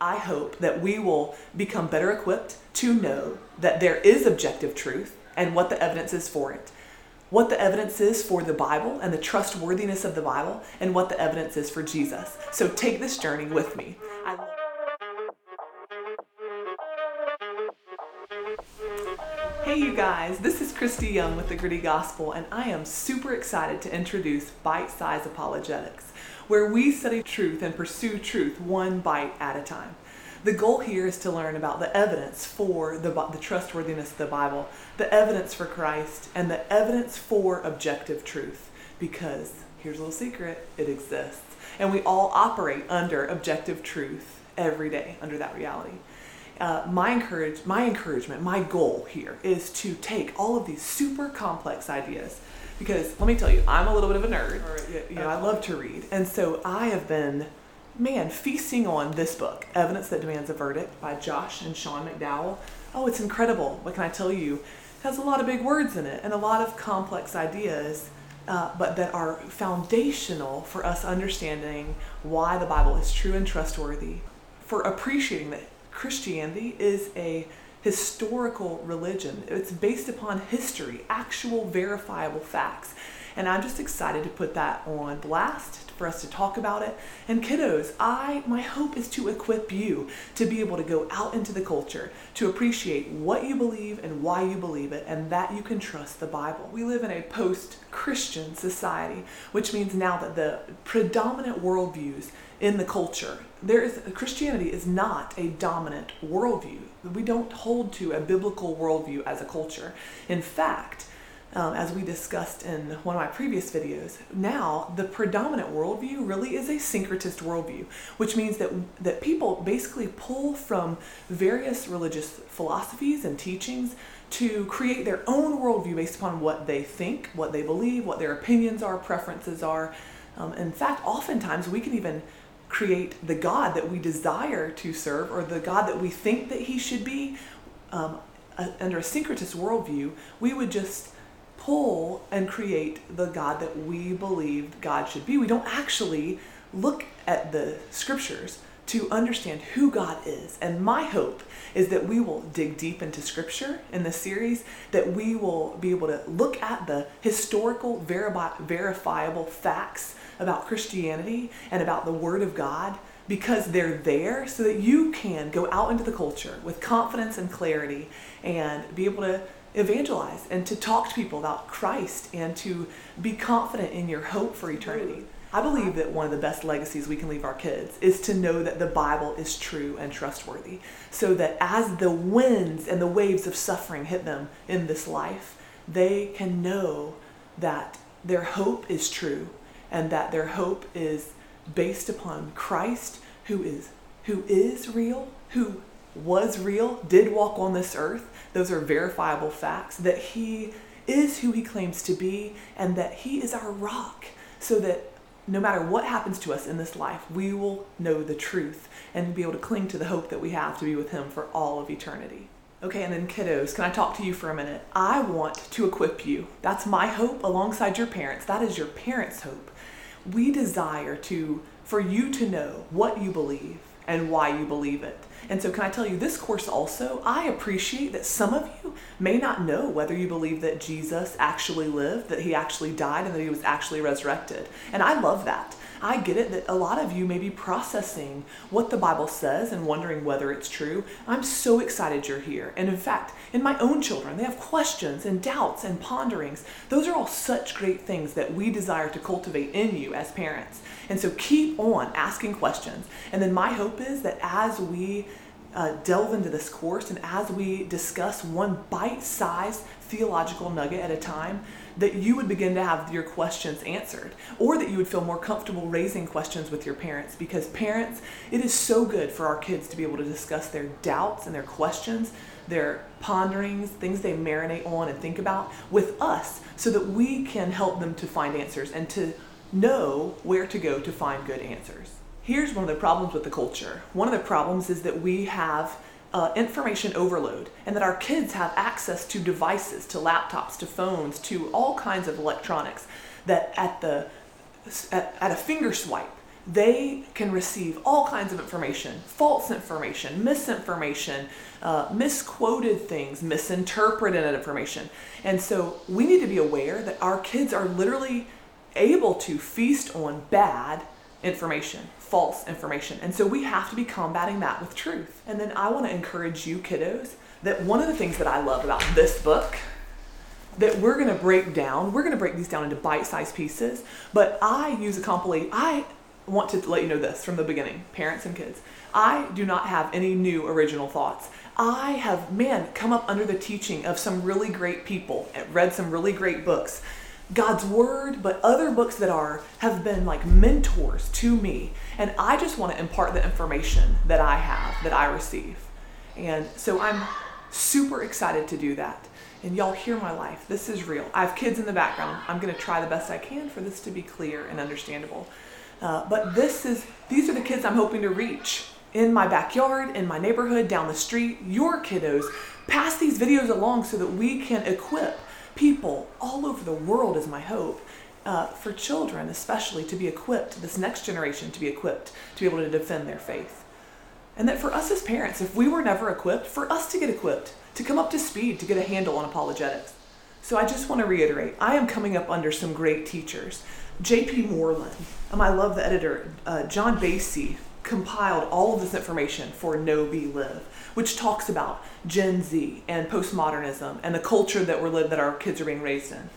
I hope that we will become better equipped to know that there is objective truth and what the evidence is for it. What the evidence is for the Bible and the trustworthiness of the Bible, and what the evidence is for Jesus. So take this journey with me. I- Hey, you guys, this is Christy Young with the Gritty Gospel, and I am super excited to introduce Bite Size Apologetics, where we study truth and pursue truth one bite at a time. The goal here is to learn about the evidence for the, the trustworthiness of the Bible, the evidence for Christ, and the evidence for objective truth. Because here's a little secret it exists. And we all operate under objective truth every day, under that reality uh, my encourage my encouragement, my goal here is to take all of these super complex ideas because let me tell you, I'm a little bit of a nerd. Or, you know, I love to read, and so I have been, man, feasting on this book, Evidence That Demands a Verdict by Josh and Sean McDowell. Oh, it's incredible. What can I tell you? It has a lot of big words in it and a lot of complex ideas. Uh, but that are foundational for us understanding why the Bible is true and trustworthy, for appreciating that Christianity is a historical religion. It's based upon history, actual verifiable facts. And I'm just excited to put that on blast for us to talk about it. And kiddos, I my hope is to equip you to be able to go out into the culture, to appreciate what you believe and why you believe it, and that you can trust the Bible. We live in a post-Christian society, which means now that the predominant worldviews in the culture. There is Christianity is not a dominant worldview. We don't hold to a biblical worldview as a culture. In fact, um, as we discussed in one of my previous videos, now the predominant worldview really is a syncretist worldview, which means that that people basically pull from various religious philosophies and teachings to create their own worldview based upon what they think, what they believe, what their opinions are, preferences are. Um, in fact, oftentimes we can even create the God that we desire to serve or the God that we think that He should be. Um, under a syncretist worldview, we would just pull and create the God that we believed God should be. We don't actually look at the scriptures to understand who God is. And my hope is that we will dig deep into scripture in this series, that we will be able to look at the historical, verifiable facts about Christianity and about the Word of God because they're there so that you can go out into the culture with confidence and clarity and be able to evangelize and to talk to people about Christ and to be confident in your hope for eternity. I believe that one of the best legacies we can leave our kids is to know that the Bible is true and trustworthy, so that as the winds and the waves of suffering hit them in this life, they can know that their hope is true and that their hope is based upon Christ who is who is real, who was real, did walk on this earth. Those are verifiable facts that he is who he claims to be and that he is our rock so that no matter what happens to us in this life, we will know the truth and be able to cling to the hope that we have to be with him for all of eternity. Okay, and then kiddos, can I talk to you for a minute? I want to equip you. That's my hope alongside your parents. That is your parents' hope. We desire to for you to know what you believe and why you believe it. And so, can I tell you, this course also, I appreciate that some of you may not know whether you believe that Jesus actually lived, that he actually died, and that he was actually resurrected. And I love that. I get it that a lot of you may be processing what the Bible says and wondering whether it's true. I'm so excited you're here. And in fact, in my own children, they have questions and doubts and ponderings. Those are all such great things that we desire to cultivate in you as parents. And so keep on asking questions. And then my hope is that as we uh, delve into this course and as we discuss one bite sized theological nugget at a time, that you would begin to have your questions answered, or that you would feel more comfortable raising questions with your parents. Because parents, it is so good for our kids to be able to discuss their doubts and their questions, their ponderings, things they marinate on and think about with us, so that we can help them to find answers and to know where to go to find good answers. Here's one of the problems with the culture. One of the problems is that we have uh, information overload and that our kids have access to devices, to laptops, to phones, to all kinds of electronics that at the at, at a finger swipe they can receive all kinds of information false information, misinformation, uh, misquoted things, misinterpreted information. And so we need to be aware that our kids are literally able to feast on bad information, false information. And so we have to be combating that with truth. And then I want to encourage you, kiddos, that one of the things that I love about this book that we're going to break down, we're going to break these down into bite-sized pieces, but I use a compilation. I want to let you know this from the beginning, parents and kids. I do not have any new original thoughts. I have, man, come up under the teaching of some really great people, and read some really great books. God's word, but other books that are have been like mentors to me. And I just want to impart the information that I have, that I receive. And so I'm super excited to do that. And y'all hear my life. This is real. I have kids in the background. I'm going to try the best I can for this to be clear and understandable. Uh, but this is these are the kids I'm hoping to reach in my backyard, in my neighborhood, down the street. Your kiddos. Pass these videos along so that we can equip people all over the world. Is my hope. Uh, for children, especially, to be equipped, this next generation to be equipped to be able to defend their faith. And that for us as parents, if we were never equipped, for us to get equipped, to come up to speed, to get a handle on apologetics. So I just want to reiterate I am coming up under some great teachers. J.P. Moreland, um, I love the editor, uh, John Basie compiled all of this information for Know Be Live, which talks about Gen Z and postmodernism and the culture that we're live that our kids are being raised in.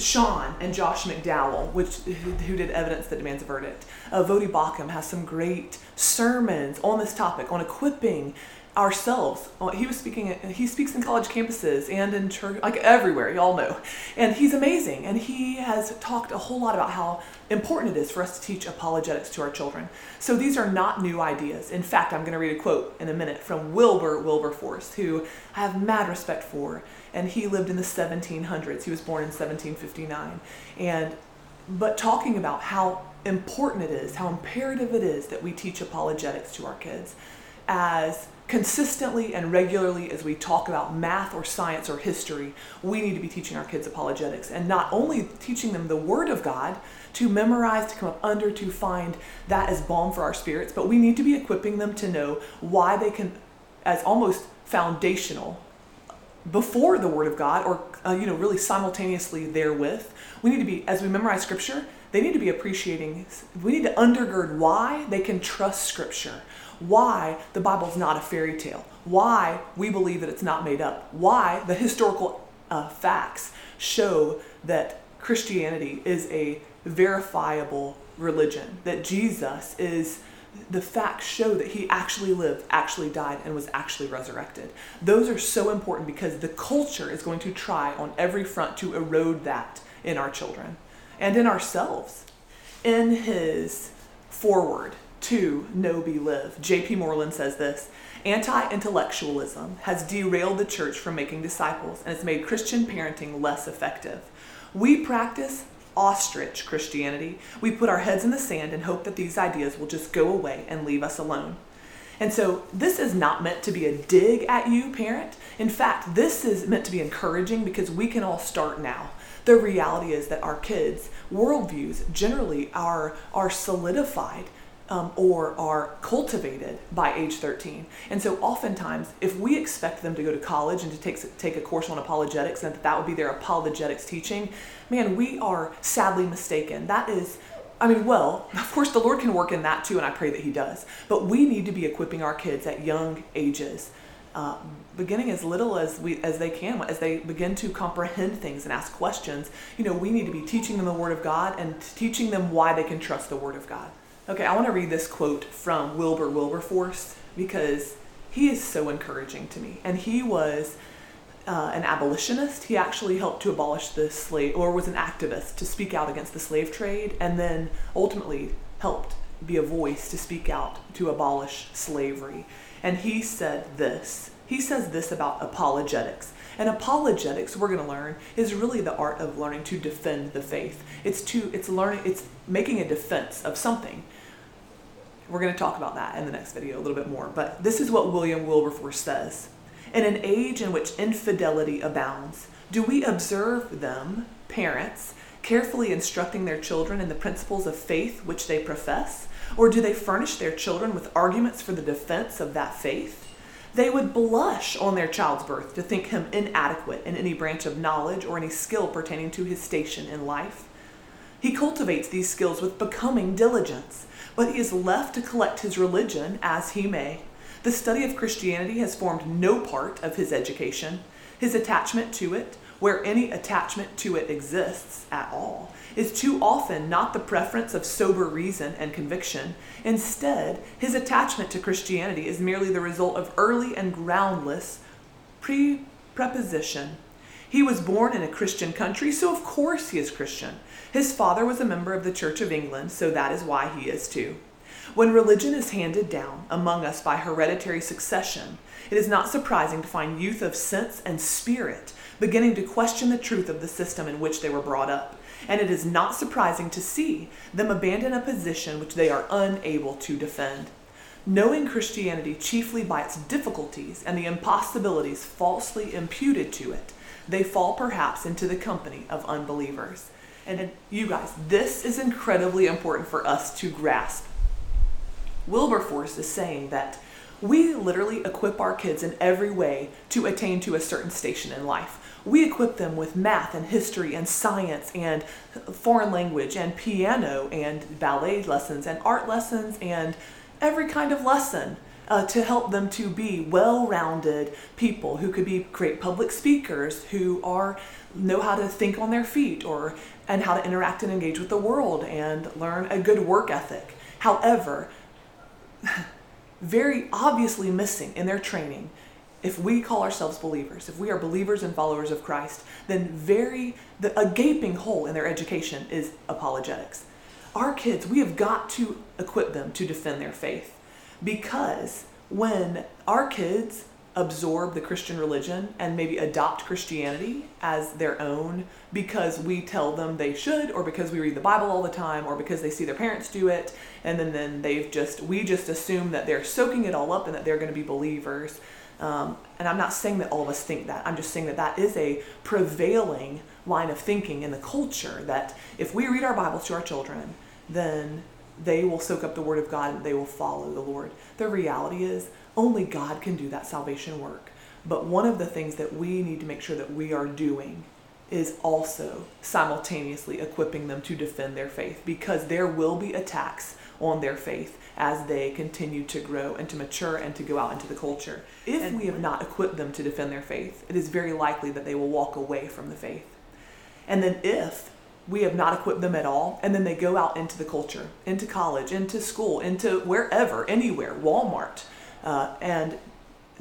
Sean and Josh McDowell, which who, did Evidence That Demands a Verdict. Uh, Voddie Baucham has some great sermons on this topic, on equipping ourselves. Uh, he was speaking. He speaks in college campuses and in church, like everywhere. Y'all know, and he's amazing. And he has talked a whole lot about how important it is for us to teach apologetics to our children. So these are not new ideas. In fact, I'm going to read a quote in a minute from Wilbur Wilberforce, who I have mad respect for, and he lived in the 1700s. He was born in 1759, and but talking about how important it is, how imperative it is that we teach apologetics to our kids as consistently and regularly as we talk about math or science or history, we need to be teaching our kids apologetics and not only teaching them the Word of God to memorize, to come up under, to find that as balm for our spirits, but we need to be equipping them to know why they can, as almost foundational before the Word of God or, uh, you know, really simultaneously therewith. We need to be, as we memorize Scripture, they need to be appreciating, we need to undergird why they can trust Scripture why the Bible is not a fairy tale, why we believe that it's not made up, why the historical uh, facts show that Christianity is a verifiable religion, that Jesus is the facts show that he actually lived, actually died, and was actually resurrected. Those are so important because the culture is going to try on every front to erode that in our children and in ourselves. In his foreword to Know Be Live. J.P. Moreland says this Anti intellectualism has derailed the church from making disciples and has made Christian parenting less effective. We practice ostrich Christianity. We put our heads in the sand and hope that these ideas will just go away and leave us alone. And so, this is not meant to be a dig at you, parent. In fact, this is meant to be encouraging because we can all start now. The reality is that our kids' worldviews generally are, are solidified um, or are cultivated by age 13. And so oftentimes, if we expect them to go to college and to take, take a course on apologetics and that that would be their apologetics teaching, man, we are sadly mistaken. That is, I mean, well, of course, the Lord can work in that too, and I pray that He does. But we need to be equipping our kids at young ages. Uh, beginning as little as we as they can as they begin to comprehend things and ask questions you know we need to be teaching them the word of god and teaching them why they can trust the word of god Okay, I want to read this quote from Wilbur Wilberforce because he is so encouraging to me. And he was uh, an abolitionist. He actually helped to abolish the slave, or was an activist to speak out against the slave trade, and then ultimately helped be a voice to speak out to abolish slavery. And he said this. He says this about apologetics. And apologetics, we're going to learn, is really the art of learning to defend the faith. It's to it's learning it's making a defense of something. We're going to talk about that in the next video a little bit more. But this is what William Wilberforce says. In an age in which infidelity abounds, do we observe them, parents, carefully instructing their children in the principles of faith which they profess? Or do they furnish their children with arguments for the defense of that faith? They would blush on their child's birth to think him inadequate in any branch of knowledge or any skill pertaining to his station in life. He cultivates these skills with becoming diligence, but he is left to collect his religion as he may. The study of Christianity has formed no part of his education. His attachment to it, where any attachment to it exists at all, is too often not the preference of sober reason and conviction. Instead, his attachment to Christianity is merely the result of early and groundless pre preposition. He was born in a Christian country, so of course he is Christian. His father was a member of the Church of England, so that is why he is too. When religion is handed down among us by hereditary succession, it is not surprising to find youth of sense and spirit beginning to question the truth of the system in which they were brought up. And it is not surprising to see them abandon a position which they are unable to defend. Knowing Christianity chiefly by its difficulties and the impossibilities falsely imputed to it, they fall perhaps into the company of unbelievers. And you guys, this is incredibly important for us to grasp Wilberforce is saying that we literally equip our kids in every way to attain to a certain station in life. We equip them with math and history and science and foreign language and piano and ballet lessons and art lessons and every kind of lesson uh, to help them to be well-rounded people who could be great public speakers who are know how to think on their feet or and how to interact and engage with the world and learn a good work ethic. However, very obviously missing in their training if we call ourselves believers, if we are believers and followers of Christ, then very the, a gaping hole in their education is apologetics. Our kids, we have got to equip them to defend their faith because when our kids absorb the Christian religion and maybe adopt Christianity as their own because we tell them they should or because we read the Bible all the time or because they see their parents do it and then, then they've just we just assume that they're soaking it all up and that they're going to be believers. Um, and I'm not saying that all of us think that. I'm just saying that that is a prevailing line of thinking in the culture that if we read our Bibles to our children, then they will soak up the Word of God and they will follow the Lord. The reality is only God can do that salvation work. But one of the things that we need to make sure that we are doing is also simultaneously equipping them to defend their faith because there will be attacks on their faith as they continue to grow and to mature and to go out into the culture. If and we have not equipped them to defend their faith, it is very likely that they will walk away from the faith. And then if we have not equipped them at all and then they go out into the culture, into college, into school, into wherever, anywhere, Walmart, uh, and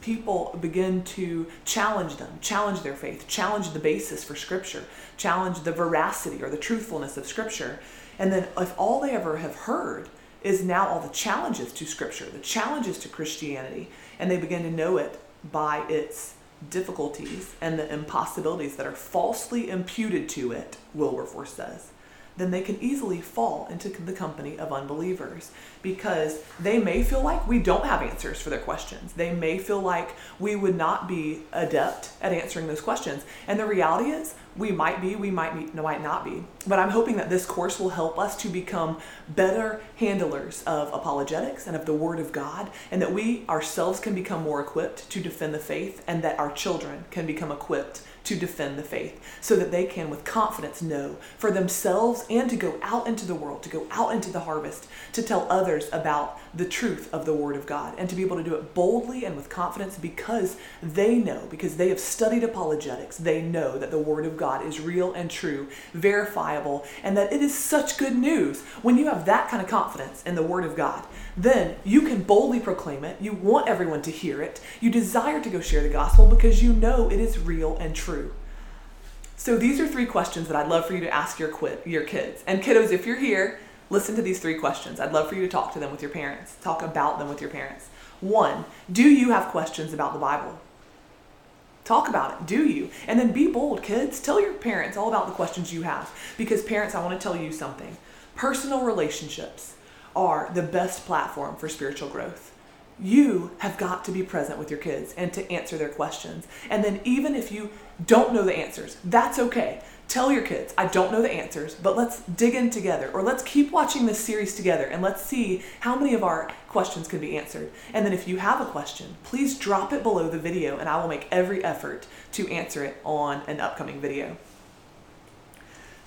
people begin to challenge them, challenge their faith, challenge the basis for Scripture, challenge the veracity or the truthfulness of Scripture. And then, if all they ever have heard is now all the challenges to Scripture, the challenges to Christianity, and they begin to know it by its difficulties and the impossibilities that are falsely imputed to it, Wilberforce says, then they can easily fall into the company of unbelievers because they may feel like we don't have answers for their questions. They may feel like we would not be adept at answering those questions. And the reality is, we might be, we might be, might not be. But I'm hoping that this course will help us to become better handlers of apologetics and of the Word of God, and that we ourselves can become more equipped to defend the faith, and that our children can become equipped to defend the faith so that they can with confidence know for themselves and to go out into the world, to go out into the harvest, to tell others about the truth of the Word of God and to be able to do it boldly and with confidence because they know, because they have studied apologetics, they know that the Word of God is real and true, verifiable, and that it is such good news. When you have that kind of confidence in the Word of God, then you can boldly proclaim it. You want everyone to hear it. You desire to go share the gospel because you know it is real and true. So these are three questions that I'd love for you to ask your quit your kids. And kiddos, if you're here, listen to these three questions. I'd love for you to talk to them with your parents. Talk about them with your parents. One, do you have questions about the Bible? Talk about it. Do you? And then be bold, kids. Tell your parents all about the questions you have. Because, parents, I want to tell you something. Personal relationships are the best platform for spiritual growth. You have got to be present with your kids and to answer their questions. And then, even if you don't know the answers, that's okay. Tell your kids, I don't know the answers, but let's dig in together, or let's keep watching this series together and let's see how many of our questions can be answered. And then, if you have a question, please drop it below the video, and I will make every effort to answer it on an upcoming video.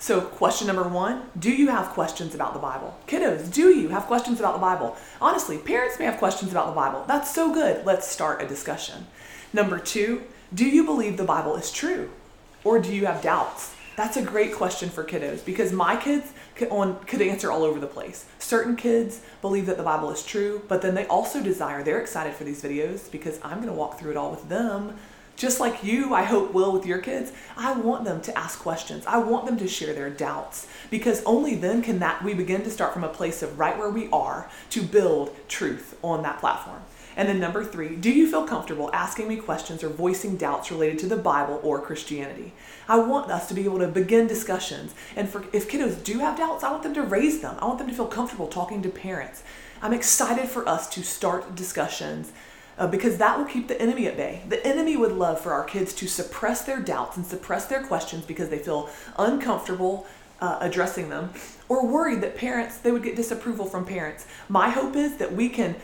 So, question number one Do you have questions about the Bible? Kiddos, do you have questions about the Bible? Honestly, parents may have questions about the Bible. That's so good. Let's start a discussion. Number two, do you believe the Bible is true? Or do you have doubts? That's a great question for kiddos because my kids could, answer all over the place. Certain kids believe that the Bible is true, but then they also desire, they're excited for these videos because I'm going to walk through it all with them just like you, I hope, will with your kids, I want them to ask questions. I want them to share their doubts because only then can that we begin to start from a place of right where we are to build truth on that platform. And then number three, do you feel comfortable asking me questions or voicing doubts related to the Bible or Christianity? I want us to be able to begin discussions. And for if kiddos do have doubts, I want them to raise them. I want them to feel comfortable talking to parents. I'm excited for us to start discussions uh, because that will keep the enemy at bay. The enemy would love for our kids to suppress their doubts and suppress their questions because they feel uncomfortable uh, addressing them or worried that parents they would get disapproval from parents. My hope is that we can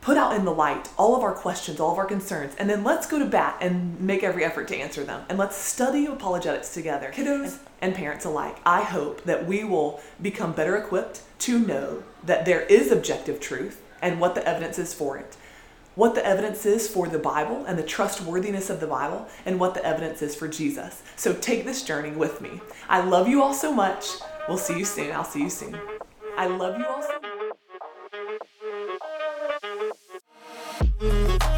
put out in the light all of our questions, all of our concerns, and then let's go to bat and make every effort to answer them. And let's study apologetics together, kiddos and parents alike. I hope that we will become better equipped to know that there is objective truth and what the evidence is for it what the evidence is for the Bible and the trustworthiness of the Bible, and what the evidence is for Jesus. So take this journey with me. I love you all so much. We'll see you soon. I'll see you soon. I love you all so much.